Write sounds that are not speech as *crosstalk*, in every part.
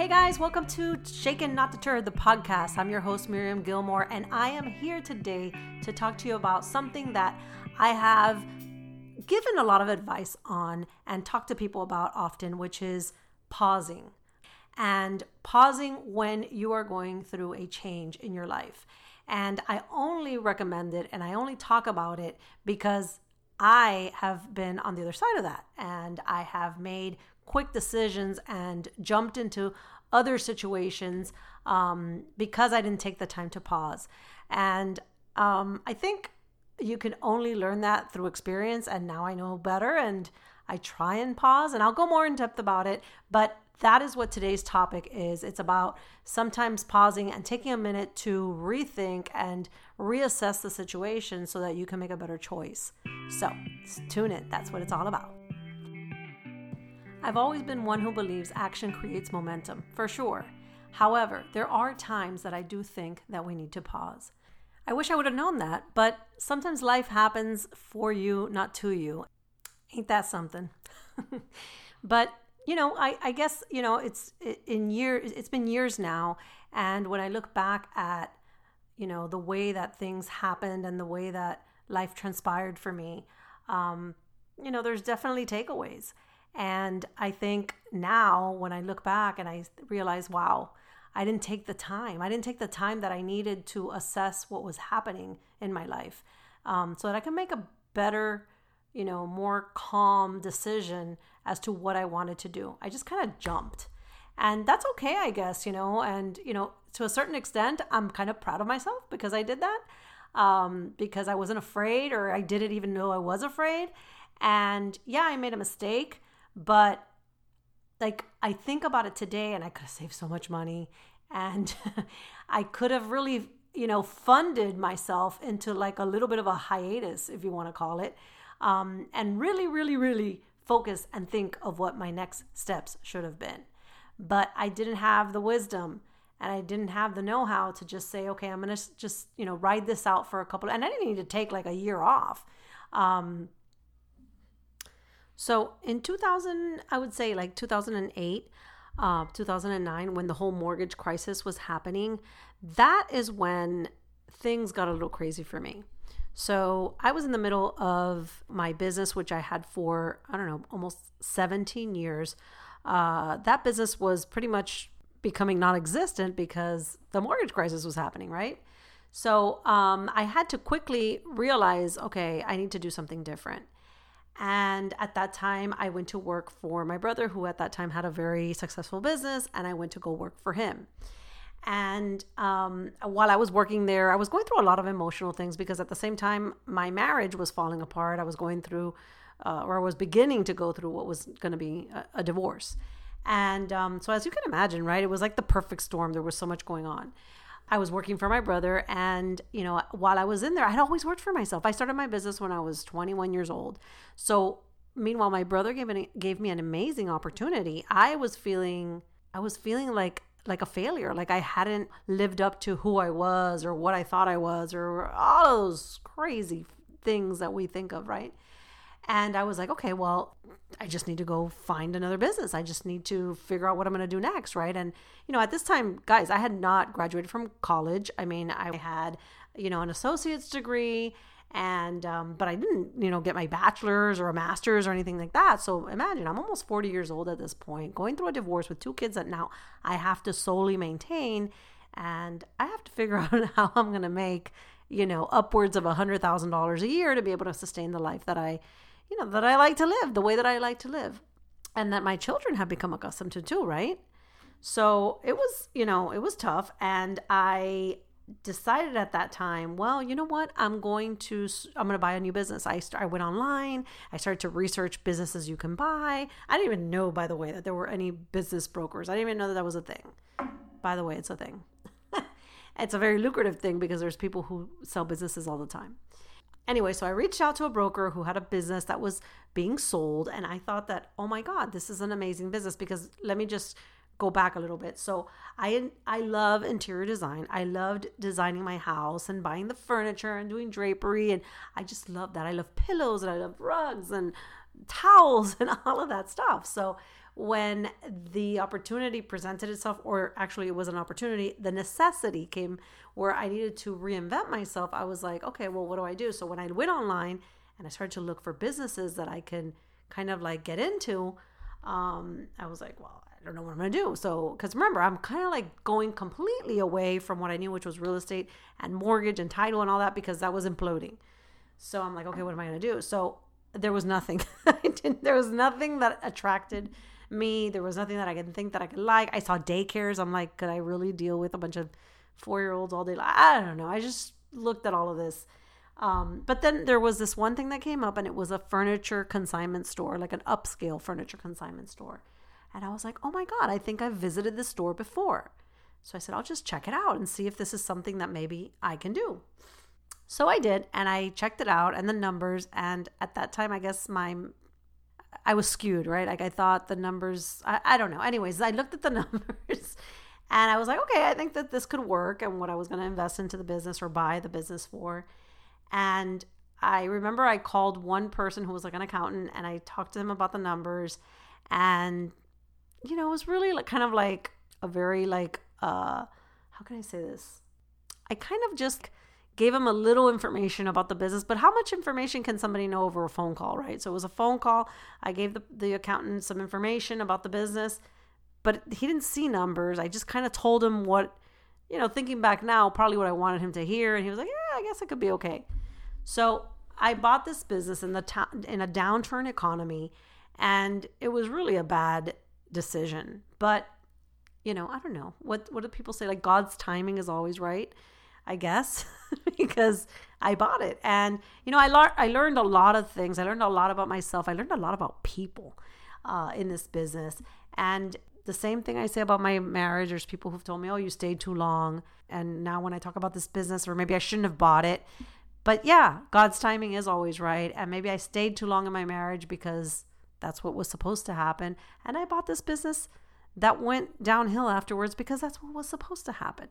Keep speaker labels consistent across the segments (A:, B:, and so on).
A: Hey guys, welcome to Shaken Not Deterred, the podcast. I'm your host, Miriam Gilmore, and I am here today to talk to you about something that I have given a lot of advice on and talk to people about often, which is pausing. And pausing when you are going through a change in your life. And I only recommend it and I only talk about it because I have been on the other side of that and I have made quick decisions and jumped into other situations um, because I didn't take the time to pause. And um, I think you can only learn that through experience. And now I know better and I try and pause and I'll go more in depth about it. But that is what today's topic is. It's about sometimes pausing and taking a minute to rethink and reassess the situation so that you can make a better choice. So, tune in. That's what it's all about. I've always been one who believes action creates momentum, for sure. However, there are times that I do think that we need to pause. I wish I would have known that, but sometimes life happens for you, not to you. Ain't that something? *laughs* but you know, I, I guess you know it's in years. It's been years now, and when I look back at you know the way that things happened and the way that life transpired for me, um, you know, there's definitely takeaways. And I think now when I look back and I realize, wow, I didn't take the time. I didn't take the time that I needed to assess what was happening in my life um, so that I can make a better, you know, more calm decision as to what I wanted to do. I just kind of jumped. And that's okay, I guess, you know, and, you know, to a certain extent, I'm kind of proud of myself because I did that. Um, because I wasn't afraid or I didn't even know I was afraid. And yeah, I made a mistake but like I think about it today and I could have saved so much money and *laughs* I could have really, you know, funded myself into like a little bit of a hiatus, if you want to call it, um, and really, really, really focus and think of what my next steps should have been. But I didn't have the wisdom and I didn't have the know how to just say, okay, I'm going to just, you know, ride this out for a couple. And I didn't need to take like a year off. Um, so in 2000, I would say like 2008, uh, 2009, when the whole mortgage crisis was happening, that is when things got a little crazy for me. So I was in the middle of my business, which I had for, I don't know, almost 17 years. Uh, that business was pretty much becoming non existent because the mortgage crisis was happening, right? So um, I had to quickly realize okay, I need to do something different. And at that time, I went to work for my brother, who at that time had a very successful business, and I went to go work for him. And um, while I was working there, I was going through a lot of emotional things because at the same time, my marriage was falling apart. I was going through, uh, or I was beginning to go through what was going to be a, a, divorce. And um, so, as you can imagine, right, it was like the perfect storm. There was so much going on. I was working for my brother. And, you know, while I was in there, I had always worked for myself. I started my business when I was 21 years old. So, meanwhile, my brother gave, an, gave me an amazing opportunity. I was feeling, I was feeling like, like a failure. Like I hadn't lived up to who I was or what I thought I was or all those crazy things that we think of, right? And I was like, okay, well, I just need to go find another business. I just need to figure out what I'm going to do next, right? And you know, at this time, guys, I had not graduated from college. I mean, I had, you know, an associate's degree and um, but I didn't, you know, get my bachelor's or a master's or anything like that. So imagine I'm almost 40 years old at this point, going through a divorce with two kids that now I have to solely maintain and I have to figure *laughs* out how I'm going to make, you know, upwards of a $100,000 a year to be able to sustain the life that I you know, that I like to live the way that I like to live and that my children have become accustomed to too, right? So it was, you know, it was tough. And I decided at that time, well, you know what? I'm going to, I'm going to buy a new business. I, I went online. I started to research businesses you can buy. I didn't even know, by the way, that there were any business brokers. I didn't even know that that was a thing. By the way, it's a thing. *laughs* it's a very lucrative thing because there's people who sell businesses all the time. Anyway, so I reached out to a broker who had a business that was being sold, and I thought that, oh my God, this is an amazing business because let me just go back a little bit. So I I love interior design. I loved designing my house and buying the furniture and doing drapery, and I just love that. I love pillows and I love rugs and towels *laughs* and all of that stuff. So when the opportunity presented itself, or actually it was an opportunity, the necessity came where I needed to reinvent myself. I was like, okay, well, what do I do? So when I went online and I started to look for businesses that I can kind of like get into, um, I was like, well, I don't know what I'm going to do. So, because remember, I'm kind of like going completely away from what I knew, which was real estate and mortgage and title and all that, because that was imploding. So I'm like, okay, what am I going to do? So there was nothing. *laughs* there was nothing that attracted me. There was nothing that I could think that I could like. I saw daycares. I'm like, could I really deal with a bunch of four year olds all day? I don't know. I just looked at all of this. Um, but then there was this one thing that came up, and it was a furniture consignment store, like an upscale furniture consignment store. And I was like, oh my God, I think I've visited this store before. So I said, I'll just check it out and see if this is something that maybe I can do. So I did, and I checked it out and the numbers. And at that time, I guess my I was skewed, right? Like I thought the numbers, I, I don't know. Anyways, I looked at the *laughs* numbers and I was like, okay, I think that this could work and what I was going to invest into the business or buy the business for. And I remember I called one person who was like an accountant and I talked to them about the numbers. And, you know, it was really like kind of like a very like, uh, how can I say this? I kind of just gave him a little information about the business, but how much information can somebody know over a phone call, right? So it was a phone call. I gave the, the accountant some information about the business, but he didn't see numbers. I just kind of told him what, you know, thinking back now, probably what I wanted him to hear. And he was like, yeah, I guess it could be okay. So I bought this business in the ta- in a downturn economy, and it was really a bad decision. But you know, I don't know what what do people say? Like God's timing is always right. I guess, *laughs* because I bought it. And, you know, I, learned I learned a lot of things. I learned a lot about myself. I learned a lot about people uh, in this business. And the same thing I say about my marriage, there's people who've told me, oh, you stayed too long. And now when I talk about this business, or maybe I shouldn't have bought it. But yeah, God's timing is always right. And maybe I stayed too long in my marriage because that's what was supposed to happen. And I bought this business that went downhill afterwards because that's what was supposed to happen.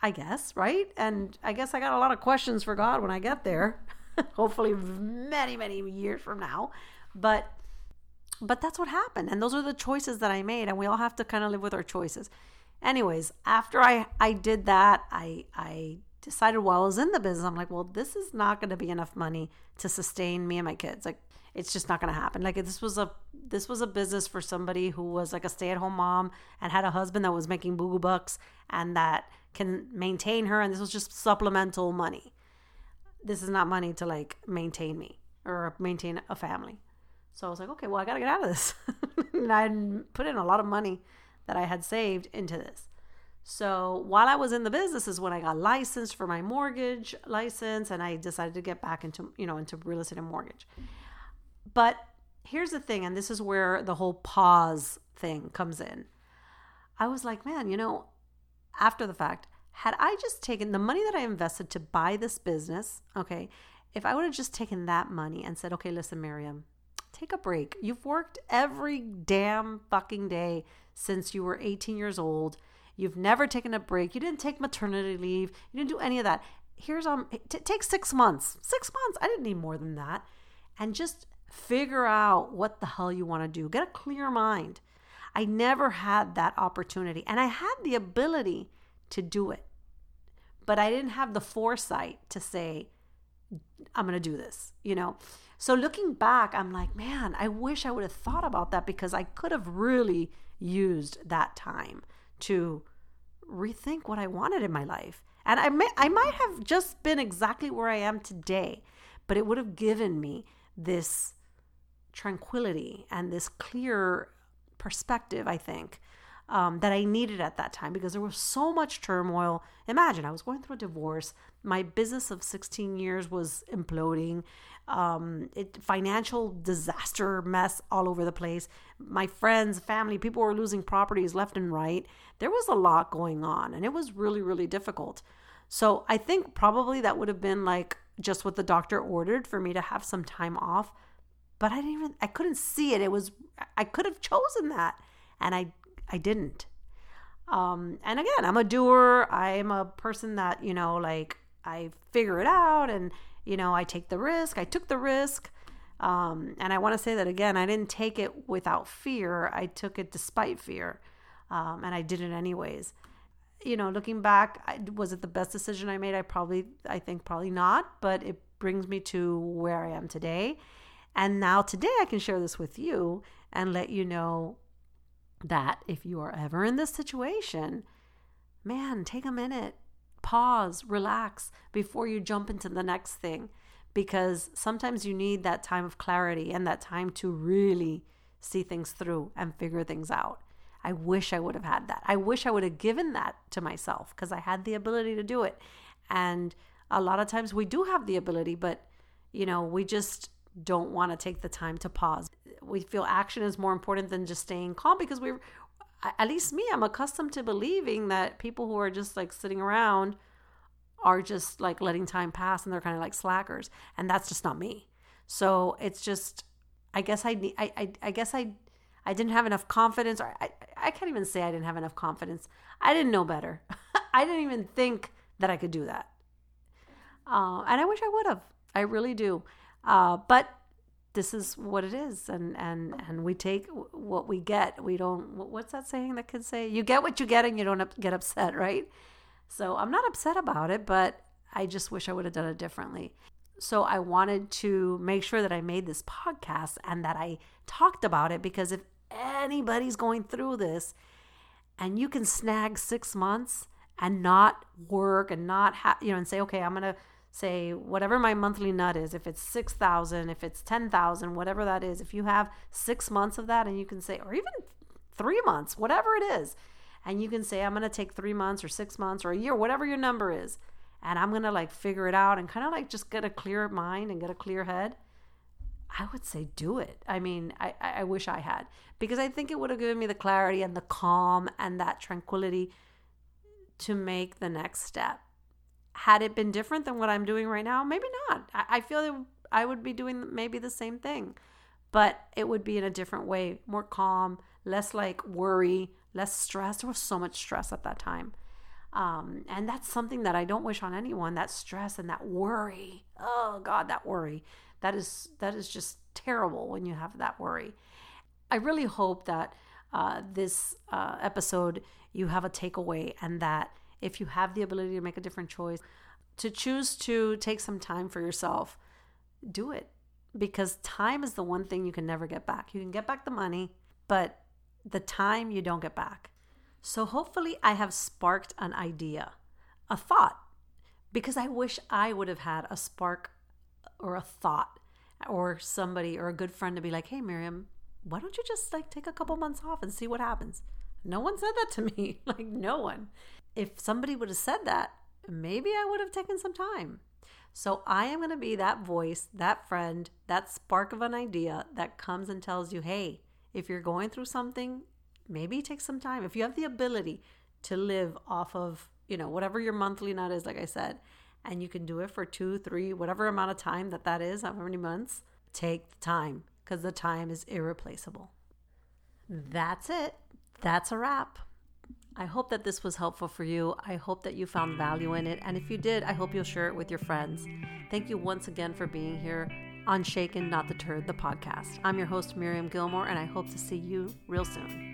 A: I guess, right? And I guess I got a lot of questions for God when I get there. *laughs* Hopefully many, many years from now. But but that's what happened. And those are the choices that I made and we all have to kind of live with our choices. Anyways, after I I did that, I I decided while I was in the business, I'm like, well, this is not going to be enough money to sustain me and my kids. Like it's just not going to happen. Like this was a this was a business for somebody who was like a stay-at-home mom and had a husband that was making boo bucks and that can maintain her and this was just supplemental money. This is not money to like maintain me or maintain a family. So I was like, okay, well, I got to get out of this. *laughs* and I put in a lot of money that I had saved into this. So while I was in the business is when I got licensed for my mortgage license and I decided to get back into, you know, into real estate and mortgage. But here's the thing, and this is where the whole pause thing comes in. I was like, man, you know, after the fact, had I just taken the money that I invested to buy this business, okay, if I would have just taken that money and said, okay, listen, Miriam, take a break. You've worked every damn fucking day since you were 18 years old. You've never taken a break. You didn't take maternity leave. You didn't do any of that. Here's um, t- take six months. Six months. I didn't need more than that. And just Figure out what the hell you want to do. Get a clear mind. I never had that opportunity, and I had the ability to do it, but I didn't have the foresight to say, I'm going to do this, you know? So looking back, I'm like, man, I wish I would have thought about that because I could have really used that time to rethink what I wanted in my life. And I may, I might have just been exactly where I am today, but it would have given me this tranquility and this clear perspective, I think, um, that I needed at that time because there was so much turmoil. Imagine I was going through a divorce. My business of 16 years was imploding. Um, it financial disaster mess all over the place. My friends, family, people were losing properties left and right. There was a lot going on, and it was really, really difficult. So I think probably that would have been like just what the doctor ordered for me to have some time off but I didn't even I couldn't see it. It was I could have chosen that and I I didn't. Um and again, I'm a doer. I am a person that, you know, like I figure it out and you know, I take the risk. I took the risk. Um, and I want to say that again, I didn't take it without fear. I took it despite fear. Um, and I did it anyways. You know, looking back, I, was it the best decision I made? I probably, I think probably not, but it brings me to where I am today. And now today I can share this with you and let you know that if you are ever in this situation, man, take a minute, pause, relax before you jump into the next thing. Because sometimes you need that time of clarity and that time to really see things through and figure things out. I wish I would have had that. I wish I would have given that to myself because I had the ability to do it. And a lot of times we do have the ability, but you know, we just don't want to take the time to pause. We feel action is more important than just staying calm because we're, at least me, I'm accustomed to believing that people who are just like sitting around are just like letting time pass and they're kind of like slackers. And that's just not me. So it's just, I guess I I, I, I guess I, I didn't have enough confidence, or I, I can't even say I didn't have enough confidence. I didn't know better. *laughs* I didn't even think that I could do that. Uh, and I wish I would have. I really do. Uh, but this is what it is, and and and we take what we get. We don't. What's that saying that kids say? You get what you get, and you don't get upset, right? So I'm not upset about it, but I just wish I would have done it differently. So I wanted to make sure that I made this podcast and that I talked about it because if anybody's going through this and you can snag six months and not work and not have, you know, and say, okay, I'm to say whatever my monthly nut is, if it's 6,000, if it's 10,000, whatever that is, if you have six months of that and you can say, or even three months, whatever it is, and you can say, I'm going to take three months or six months or a year, whatever your number is, and I'm going to like figure it out and kind of like just get a clear mind and get a clear head. I would say do it. I mean, I, I wish I had because I think it would have given me the clarity and the calm and that tranquility to make the next step had it been different than what I'm doing right now, maybe not. I, I feel that I would be doing maybe the same thing, but it would be in a different way, more calm, less like worry, less stress. There was so much stress at that time. Um, and that's something that I don't wish on anyone that stress and that worry. Oh God, that worry. That is that is just terrible when you have that worry. I really hope that uh, this uh, episode you have a takeaway and that if you have the ability to make a different choice, to choose to take some time for yourself, do it. Because time is the one thing you can never get back. You can get back the money, but the time you don't get back. So hopefully, I have sparked an idea, a thought, because I wish I would have had a spark or a thought or somebody or a good friend to be like, hey, Miriam, why don't you just like take a couple months off and see what happens? No one said that to me. *laughs* like, no one if somebody would have said that, maybe I would have taken some time. So I am going to be that voice, that friend, that spark of an idea that comes and tells you, hey, if you're going through something, maybe take some time. If you have the ability to live off of, you know, whatever your monthly nut is, like I said, and you can do it for two, three, whatever amount of time that that is, however many months, take the time because the time is irreplaceable. That's it. That's a wrap. I hope that this was helpful for you. I hope that you found value in it. And if you did, I hope you'll share it with your friends. Thank you once again for being here on Shaken Not Deterred, the podcast. I'm your host, Miriam Gilmore, and I hope to see you real soon.